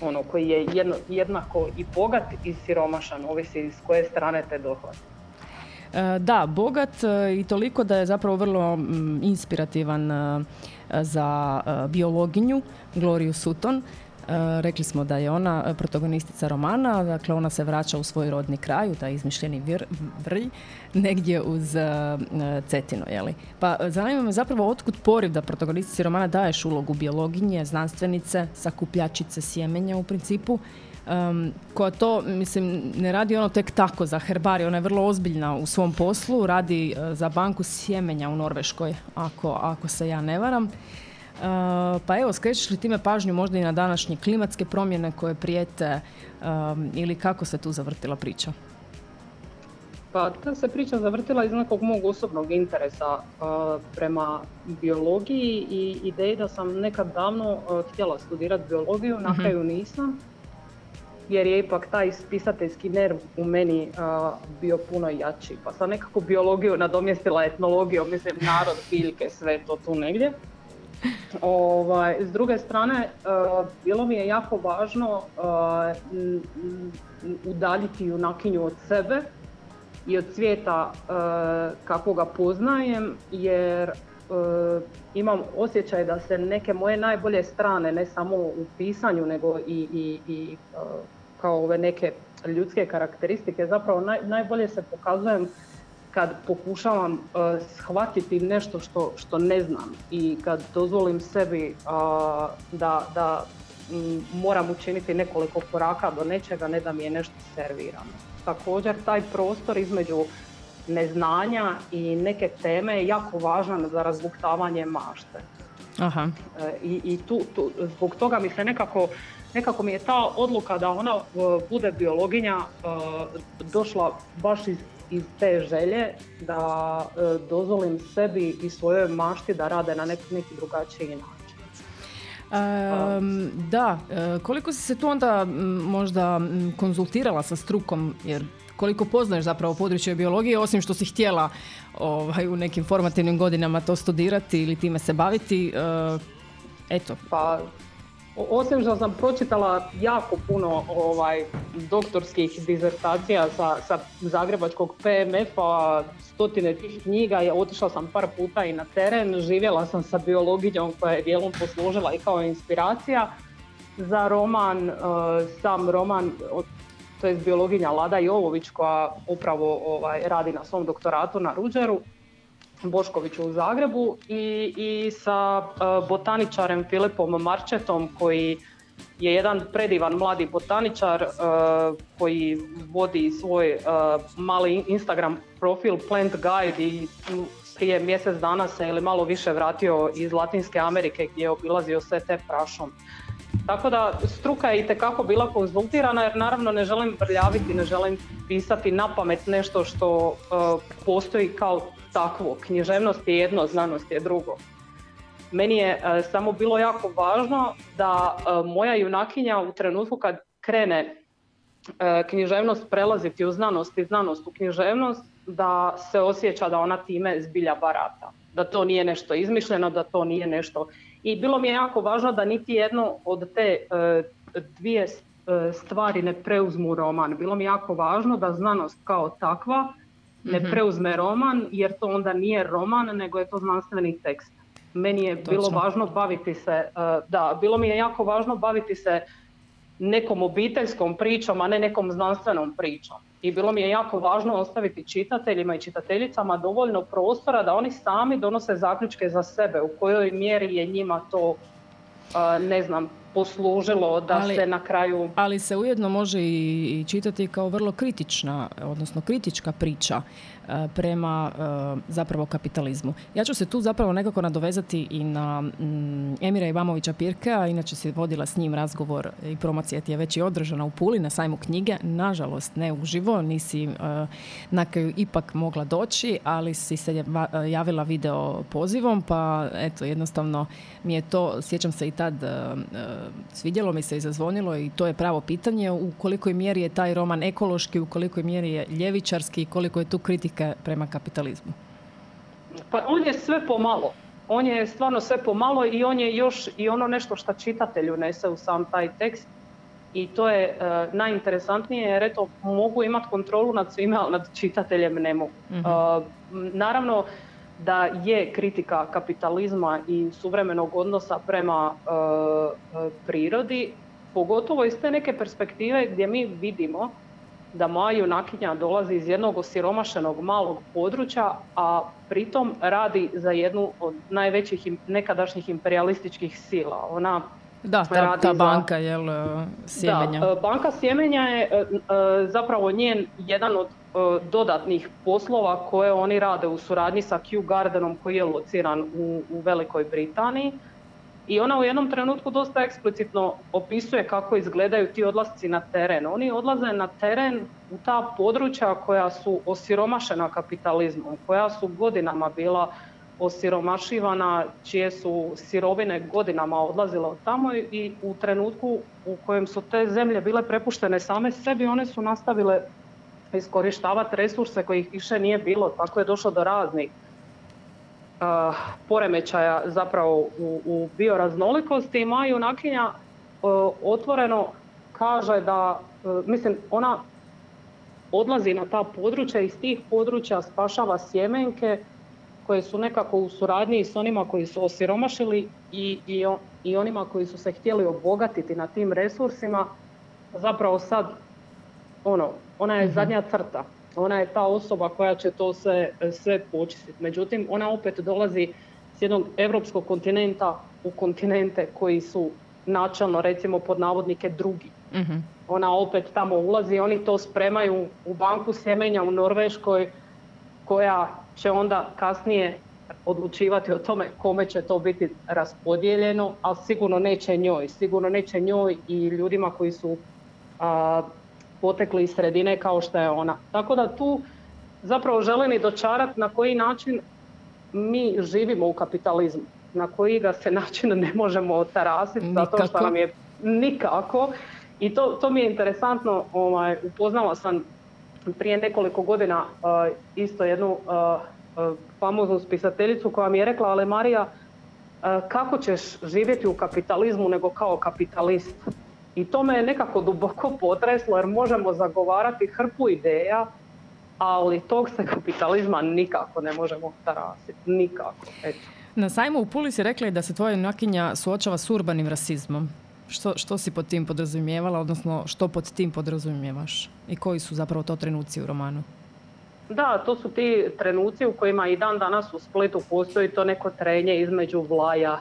ono koji je jedno, jednako i bogat i siromašan, ovisi s koje strane te dohvati. E, da, bogat e, i toliko da je zapravo vrlo inspirativan e, za biologinju Gloriju Sutton rekli smo da je ona e, protagonistica romana, dakle ona se vraća u svoj rodni kraj, u taj izmišljeni vrlj, negdje uz e, Cetino, jeli. Pa zanima me zapravo otkud poriv da protagonistici romana daješ ulogu biologinje, znanstvenice, sakupljačice sjemenja u principu, koja to, mislim, ne radi ono tek tako za herbari, ona je vrlo ozbiljna u svom poslu, radi za banku sjemenja u Norveškoj, ako, ako se ja ne varam. Pa evo, skrećeš li time pažnju možda i na današnje klimatske promjene koje prijete ili kako se tu zavrtila priča? Pa ta se priča zavrtila iz nekog mog osobnog interesa prema biologiji i ideji da sam nekad davno htjela studirati biologiju, na mhm. kraju nisam jer je ipak taj spisateljski nerv u meni bio puno jači. Pa sam nekako biologiju nadomjestila etnologijom, mislim narod, biljke, sve to tu negdje. Ovaj, s druge strane, uh, bilo mi je jako važno uh, udaljiti junakinju od sebe i od svijeta uh, kako ga poznajem, jer imam osjećaj da se neke moje najbolje strane, ne samo u pisanju, nego i, i, i kao ove neke ljudske karakteristike, zapravo naj, najbolje se pokazujem kad pokušavam uh, shvatiti nešto što, što ne znam i kad dozvolim sebi uh, da, da moram učiniti nekoliko koraka do nečega, ne da mi je nešto servirano. Također taj prostor između neznanja i neke teme je jako važan za razbuktavanje mašte. Aha. Uh, I, i tu, tu, zbog toga mi se nekako, nekako mi je ta odluka da ona bude biologinja došla baš iz iz te želje da e, dozvolim sebi i svojoj mašti da rade na neki, neki drugačiji način. da, e, koliko si se tu onda možda konzultirala sa strukom, jer koliko poznaješ zapravo područje biologije, osim što si htjela ovaj, u nekim formativnim godinama to studirati ili time se baviti, e, eto. Pa osim što sam pročitala jako puno ovaj, doktorskih dizertacija sa, sa zagrebačkog PMF-a, stotine tih knjiga, ja otišla sam par puta i na teren, živjela sam sa biologijom koja je dijelom poslužila i kao inspiracija za roman, eh, sam roman, to je biologinja Lada Jovović koja upravo ovaj, radi na svom doktoratu na Ruđeru. Boškoviću u Zagrebu i, i sa e, botaničarem Filipom Marčetom koji je jedan predivan mladi botaničar e, koji vodi svoj e, mali Instagram profil Plant Guide i prije mjesec dana se ili malo više vratio iz Latinske Amerike gdje je obilazio sve te prašom. Tako da struka je itekako bila konzultirana jer naravno ne želim vrljaviti, ne želim pisati na pamet nešto što postoji kao takvo. Književnost je jedno, znanost je drugo. Meni je e, samo bilo jako važno da e, moja junakinja u trenutku kad krene e, književnost prelaziti u znanost i znanost u književnost, da se osjeća da ona time zbilja barata. Da to nije nešto izmišljeno, da to nije nešto... I bilo mi je jako važno da niti jedno od te dvije stvari ne preuzmu roman. Bilo mi je jako važno da znanost kao takva ne mhm. preuzme roman jer to onda nije roman nego je to znanstveni tekst. Meni je bilo važno baviti se, e, da, bilo mi je jako važno baviti se nekom obiteljskom pričom, a ne nekom znanstvenom pričom. I bilo mi je jako važno ostaviti čitateljima i čitateljicama dovoljno prostora da oni sami donose zaključke za sebe, u kojoj mjeri je njima to, ne znam, poslužilo da Ali- se na kraju Ali se ujedno može i čitati kao vrlo kritična, odnosno kritička priča prema e, zapravo kapitalizmu. Ja ću se tu zapravo nekako nadovezati i na mm, Emira Ivamovića Pirkea, inače si vodila s njim razgovor i promocija ti je već i održana u Puli na sajmu knjige, nažalost ne uživo, nisi e, na kraju ipak mogla doći, ali si se javila video pozivom, pa eto jednostavno mi je to, sjećam se i tad, e, e, svidjelo mi se i zazvonilo i to je pravo pitanje u kolikoj mjeri je taj roman ekološki, u kolikoj mjeri je ljevičarski i koliko je tu kritike prema kapitalizmu. Pa on je sve pomalo. On je stvarno sve pomalo i on je još i ono nešto što čitatelju nese u sam taj tekst. I to je e, najinteresantnije jer eto mogu imati kontrolu nad svime, ali nad čitateljem ne mogu. Mhm. E, naravno da je kritika kapitalizma i suvremenog odnosa prema e, prirodi, pogotovo iz te neke perspektive gdje mi vidimo da moja junakinja dolazi iz jednog osiromašenog malog područja, a pritom radi za jednu od najvećih nekadašnjih imperialističkih sila. Ona Da, ta, Radi ta za- banka, jel, e, sjemenja. da, e, banka sjemenja je e, zapravo njen jedan od dodatnih poslova koje oni rade u suradnji sa Kew Gardenom koji je lociran u, u Velikoj Britaniji. I ona u jednom trenutku dosta eksplicitno opisuje kako izgledaju ti odlasci na teren. Oni odlaze na teren u ta područja koja su osiromašena kapitalizmom, koja su godinama bila osiromašivana, čije su sirovine godinama odlazile od tamo i u trenutku u kojem su te zemlje bile prepuštene same sebi, one su nastavile iskorištavati resurse kojih više nije bilo, tako je došlo do raznih poremećaja zapravo u, u bioraznolikosti i moja junakinja uh, otvoreno kaže da, uh, mislim, ona odlazi na ta područja i iz tih područja spašava sjemenke koje su nekako u suradnji s onima koji su osiromašili i, i, i onima koji su se htjeli obogatiti na tim resursima, zapravo sad, ono, ona je zadnja crta. Ona je ta osoba koja će to sve, sve počistiti. Međutim, ona opet dolazi s jednog europskog kontinenta u kontinente koji su načelno, recimo, pod navodnike drugi Mhm. ona opet tamo ulazi, oni to spremaju u banku sjemenja u Norveškoj koja će onda kasnije odlučivati o tome kome će to biti raspodijeljeno, ali sigurno neće njoj, sigurno neće njoj i ljudima koji su a, potekli iz sredine kao što je ona. Tako da tu zapravo želim i dočarati na koji način mi živimo u kapitalizmu, na koji ga se [LAUGHS] način ne možemo otarasiti zato što nam je nikako. I to, to mi je interesantno, ovaj, upoznala sam prije nekoliko godina uh, isto jednu uh, famoznu spisateljicu koja mi je rekla, ale Marija, uh, kako ćeš živjeti u kapitalizmu nego kao kapitalist? I to me je nekako duboko potreslo jer možemo zagovarati hrpu ideja, ali tog se kapitalizma nikako ne možemo tarasiti. Nikako. Eto. Na sajmu u Puli si rekla i da se tvoja junakinja suočava s urbanim rasizmom. Što, što si pod tim podrazumijevala, odnosno što pod tim podrazumijevaš? I koji su zapravo to trenuci u romanu? Da, to su ti trenuci u kojima i dan danas u Splitu postoji to neko trenje između Vlaja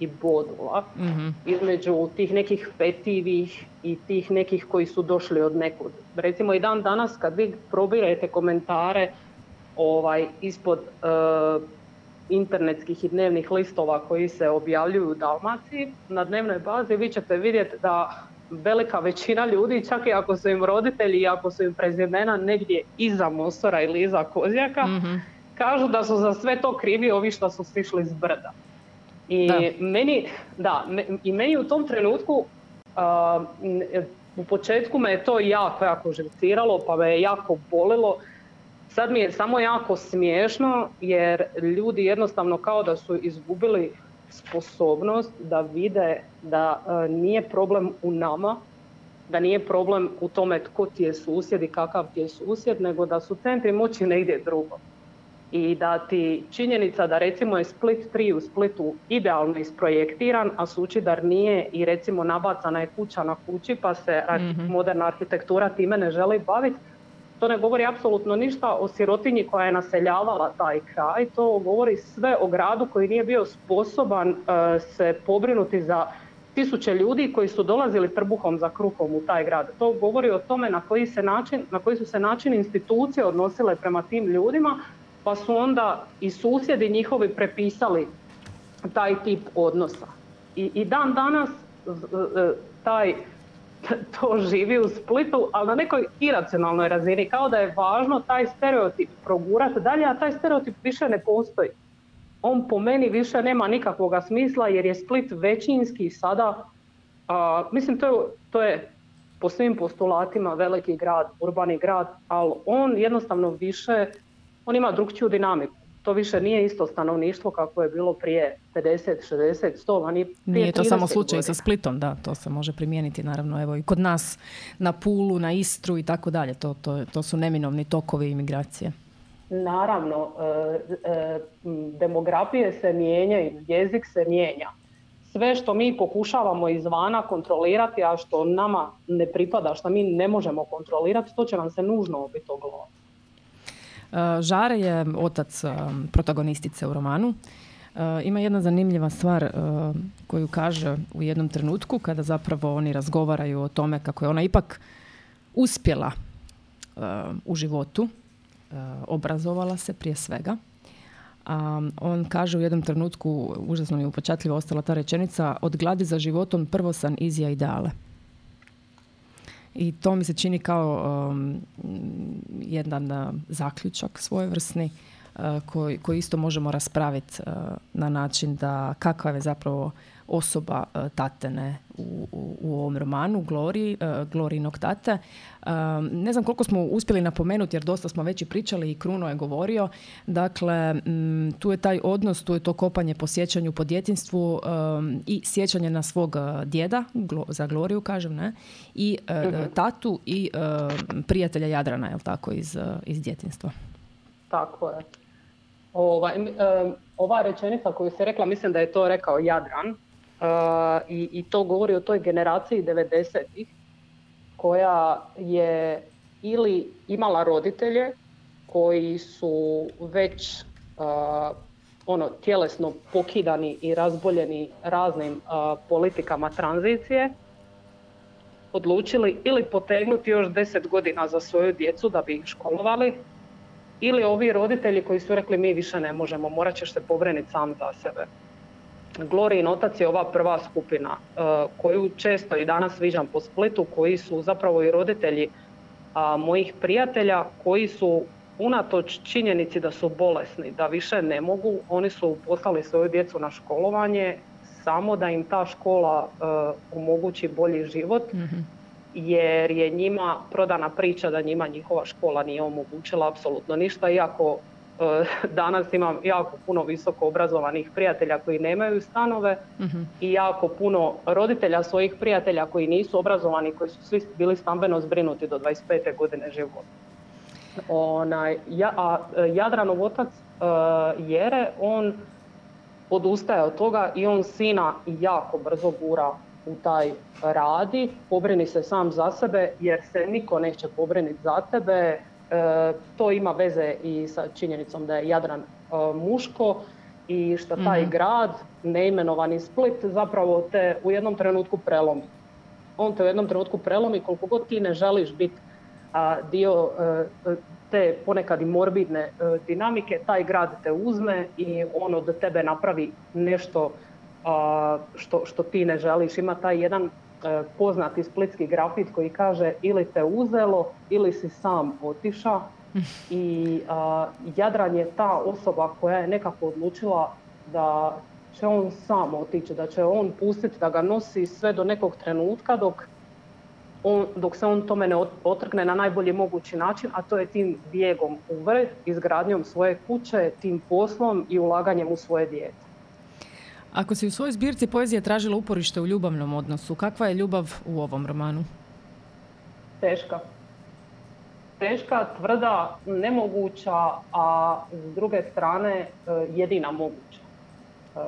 i Bodula, Mhm. između tih nekih fetivih i tih nekih koji su došli od nekud. Recimo i dan danas kad vi probirete komentare ovaj, ispod e, internetskih i dnevnih listova koji se objavljuju u Dalmaciji, na dnevnoj bazi vi ćete vidjeti da velika većina ljudi, čak i ako su im roditelji i ako su im prezimena negdje iza Mosora ili iza Kozjaka, Mhm. kažu da su za sve to krivi ovi što su sišli s brda. I Da. meni, da, me- i meni u tom trenutku n- u početku me je to jako, jako živciralo, pa me je jako bolilo. Sad mi je samo jako smiješno jer ljudi jednostavno kao da su izgubili sposobnost da vide da e, nije problem u nama, da nije problem u tome tko ti je susjed i kakav ti je susjed, nego da su centri moći negdje drugo. I da ti činjenica da recimo je Split 3 u Splitu idealno isprojektiran, a Sučidar nije i recimo nabacana je kuća na kući pa se Mhm. moderna arhitektura time ne želi baviti, to ne govori apsolutno ništa o sirotinji koja je naseljavala taj kraj, to govori sve o gradu koji nije bio sposoban e, se pobrinuti za tisuće ljudi koji su dolazili trbuhom za kruhom u taj grad. To govori o tome na koji, se način, na koji su se način institucije odnosile prema tim ljudima, pa su onda i susjedi njihovi prepisali taj tip odnosa. I, i dan danas taj, [LAUGHS] to živi u Splitu, ali na nekoj iracionalnoj razini, kao da je važno taj stereotip progurati dalje, a taj stereotip više ne postoji on po meni više nema nikakvog smisla jer je Split većinski sada, mislim to to je po svim postulatima veliki grad, urbani grad, ali on jednostavno više, on ima drugčiju dinamiku. To više nije isto stanovništvo kako je bilo prije 50, 60, 100, nije, nije to samo slučaj sa Splitom, da, to se može primijeniti naravno evo i kod nas na Pulu, na Istru i tako dalje. To, to, to su neminovni tokovi imigracije. Naravno, e, e, demografije se mijenjaju, jezik se mijenja. Sve što mi pokušavamo izvana kontrolirati, a što nama ne pripada, što mi ne možemo kontrolirati, to će nam se nužno obiti o e, Žare je otac protagonistice u romanu. Ima jedna zanimljiva stvar koju kaže u jednom trenutku kada zapravo oni razgovaraju o tome kako je ona ipak uspjela u životu Eh, obrazovala se prije svega. On kaže u jednom trenutku, užasno mi je upečatljivo ostala ta rečenica, od gladi za životom prvo sam izija ideale. I to mi se čini kao um, jedan uh, zaključak svojevrsni koji, koji isto možemo raspraviti uh, na način da kakav je zapravo osoba e, tatene u, u, u ovom romanu, Glori, e, Glorinog tate. E, ne znam koliko smo uspjeli napomenuti, jer dosta smo već i pričali i Kruno je govorio. Dakle, tu je taj odnos, tu je to kopanje po sjećanju, po djetinstvu i sjećanje na svog djeda, za Gloriju kažem, ne? I mhm. tatu i prijatelja Jadrana, jel tako, iz, iz djetinstva. Tako je. Ova, ova rečenica koju se rekla, mislim da je to rekao Jadran, i, i to govori o toj generaciji 90-ih koja je ili imala roditelje koji su već ono tjelesno pokidani i razboljeni raznim politikama tranzicije odlučili ili potegnuti još deset godina za svoju djecu da bi ih školovali ili ovi roditelji koji su rekli mi više ne možemo, morat ćeš se pobreniti sam za sebe. Glorijin otac je ova prva skupina e, koju često i danas viđam po Splitu koji su zapravo i roditelji mojih prijatelja koji su unatoč činjenici da su bolesni, da više ne mogu, oni su poslali svoju djecu na školovanje samo da im ta škola e, omogući bolji život mhm. Jer je njima prodana priča da njima njihova škola nije omogućila apsolutno ništa iako Eh, danas imam jako puno visoko obrazovanih prijatelja koji nemaju stanove mhm. i jako puno roditelja svojih prijatelja koji nisu obrazovani, koji su svi bili stambeno zbrinuti do 25. godine života. Onaj, ja, a eh, Jadranov otac uh, Jere, on odustaje od toga i on sina jako brzo gura u taj radi, pobrini se sam za sebe jer se niko neće pobriniti za tebe, E, to ima veze i sa činjenicom da je Jadran e, muško i što taj mm grad, neimenovani Split, zapravo te u jednom trenutku prelomi. On te u jednom trenutku prelomi koliko god ti ne želiš biti dio e, te ponekad i morbidne dinamike, taj grad te uzme i on od tebe napravi nešto što, što ti ne želiš. Ima taj jedan E, poznati splitski grafit koji kaže ili te uzelo ili si sam otiša [LAUGHS] i Jadran je ta osoba koja je nekako odlučila da će on sam otići, da će on pustiti da ga nosi sve do nekog trenutka dok, on, dok se on tome ne otrgne na najbolji mogući način, a to je tim bijegom u vrh, izgradnjom svoje kuće, tim poslom i ulaganjem u svoje dijete. Ako si u svojoj zbirci poezije tražila uporište u ljubavnom odnosu, kakva je ljubav u ovom romanu? Teška. Teška, tvrda, nemoguća, a s druge strane e, jedina moguća. E,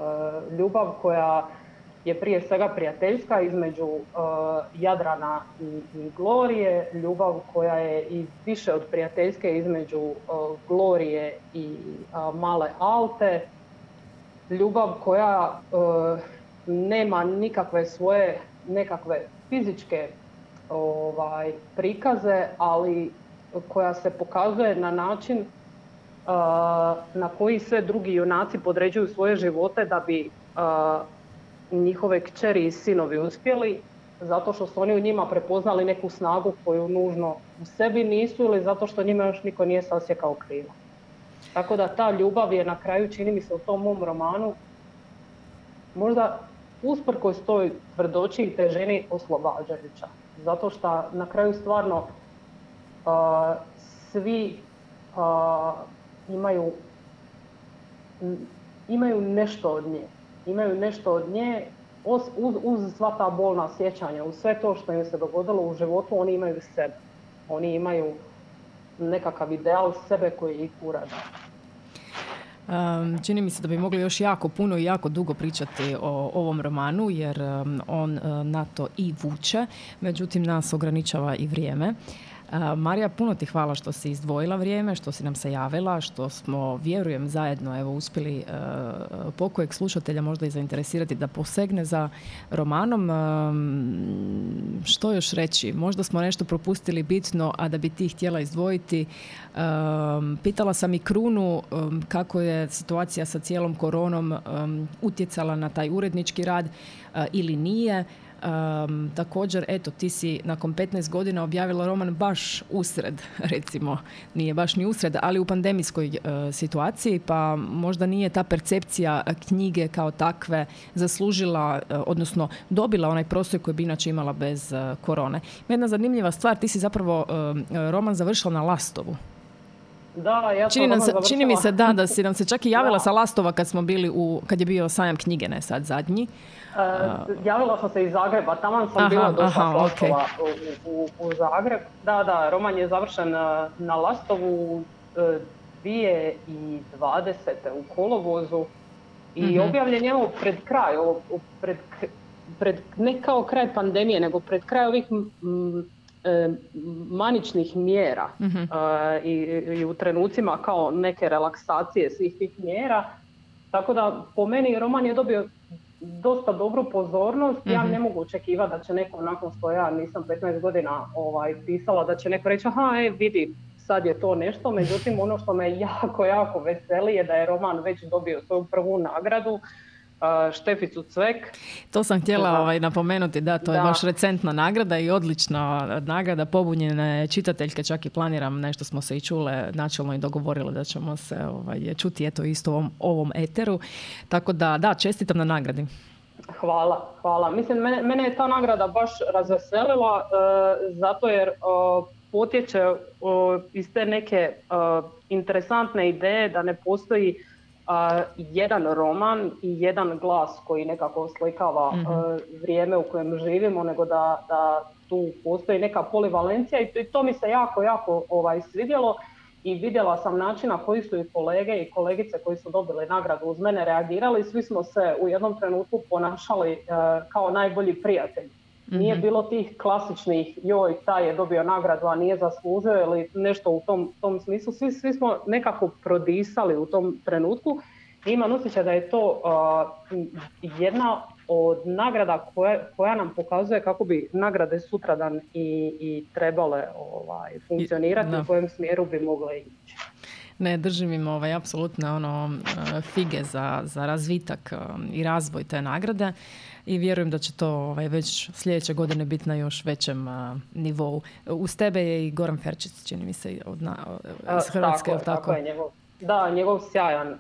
ljubav koja je prije svega prijateljska između e, Jadrana i, Glorije, ljubav koja je i više od prijateljske između Glorije i Male Alte, ljubav koja e, nema nikakve svoje nekakve fizičke ovaj, prikaze, ali koja se pokazuje na način na koji sve drugi junaci podređuju svoje živote da bi njihove kćeri i sinovi uspjeli, zato što su oni u njima prepoznali neku snagu koju nužno u sebi nisu ili zato što njima još niko nije sasjekao krivo. Tako da ta ljubav je na kraju, čini mi se u tom mom romanu, možda usprkos toj tvrdoći i težini oslobađajuća. Zato što na kraju stvarno svi imaju, imaju nešto od nje. Imaju nešto od nje uz, uz sva ta bolna sjećanja, uz sve to što im se dogodilo u životu, oni imaju sebe. Oni imaju nekakav ideal sebe koji urada. Um, čini mi se da bi mogli još jako puno i jako dugo pričati o ovom romanu jer on na to i vuče, međutim nas ograničava i vrijeme. Marija, puno ti hvala što si izdvojila vrijeme, što si nam se javila, što smo, vjerujem, zajedno evo, uspjeli uh, pokojeg slušatelja možda i zainteresirati da posegne za romanom. što još reći? Možda smo nešto propustili bitno, a da bi ti htjela izdvojiti. pitala sam i Krunu kako je situacija sa cijelom koronom utjecala na taj urednički rad ili nije. Um, također, eto, ti si nakon 15 godina objavila roman baš usred, [LAUGHS] recimo, nije baš ni usred, ali u pandemijskoj uh, situaciji, pa možda nije ta percepcija knjige kao takve zaslužila, uh, odnosno dobila onaj prostor koji bi inače imala bez uh, korone. Jedna zanimljiva stvar, ti si zapravo roman završila na Lastovu. Da, ja čini, nam se, čini mi se da, da si nam se čak i javila sa Lastova kad smo bili u, kad je bio sajam knjige, ne sad zadnji. Uh, javila sam se iz Zagreba, tamo sam bila došla u, u, Zagreb. Da, da, roman je završen na, na Lastovu 2020. u kolovozu i mm objavljen je pred kraj, pred, pred, ne kao kraj pandemije, nego pred kraj ovih e, maničnih mjera mhm. i, i u trenucima kao neke relaksacije svih tih mjera. Tako da po meni roman je dobio dosta dobru pozornost. Ja mhm. ne mogu očekivati da će neko nakon što ja nisam 15 godina ovaj, pisala da će neko reći aha e vidi sad je to nešto. Međutim ono što me [LAUGHS] jako jako veseli je da je roman već dobio svoju prvu nagradu Šteficu Cvek. To sam htjela ovaj, napomenuti, da, to je baš recentna nagrada i odlična nagrada pobunjene čitateljke, čak i planiram, nešto smo se i čule načelno i dogovorili da ćemo se ovaj, čuti eto isto ovom, ovom eteru. Tako da, da, čestitam na nagradi. Hvala, hvala. Mislim, mene, mene je ta nagrada baš razveselila e, zato jer e, potječe e, iz te neke interesantne ideje da ne postoji jedan roman i jedan glas koji nekako slikava mhm. vrijeme u kojem živimo, nego da, da tu postoji neka polivalencija i to, mi se jako, jako ovaj, svidjelo i vidjela sam načina koji su i kolege i kolegice koji su dobili nagradu uz mene reagirali. Svi smo se u jednom trenutku ponašali kao najbolji prijatelji. Nije mhm. bilo tih klasičnih joj, taj je dobio nagradu, a nije zaslužio ili nešto u tom, tom smislu. Svi, svi smo nekako prodisali u tom trenutku. Imam osjećaj da je to jedna od nagrada koja, koja nam pokazuje kako bi nagrade sutradan i, i trebale ovaj, funkcionirati, u kojem smjeru bi mogle ići. Ne, držim im ovaj, apsolutno ono, fige za, za razvitak i razvoj te nagrade i vjerujem da će to ovaj, već sljedeće godine biti na još većem nivou. Uz tebe je i Goran Ferčić, čini mi se, od na, iz Hrvatske, tako? tako je, njegov, da, njegov sjajan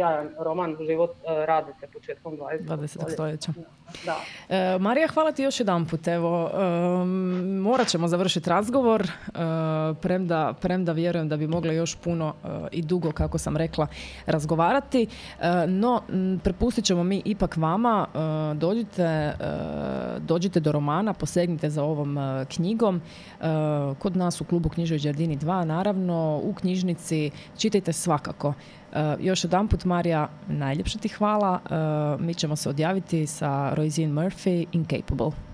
sjajan roman Život e, radite početkom 20. 20. stoljeća. Da. E, Marija, hvala ti još jedan put. Evo, morat ćemo završiti razgovor, e, premda, premda vjerujem da bi mogla još puno i dugo, kako sam rekla, razgovarati. No, prepustit ćemo mi ipak vama. Dođite, dođite do romana, posegnite za ovom knjigom. Kod nas u klubu Knjižoj Đardini 2, naravno, u knjižnici čitajte svakako. Uh, još jedan put, Marija, najljepša ti hvala. Uh, mi ćemo se odjaviti sa Roisin Murphy, Incapable.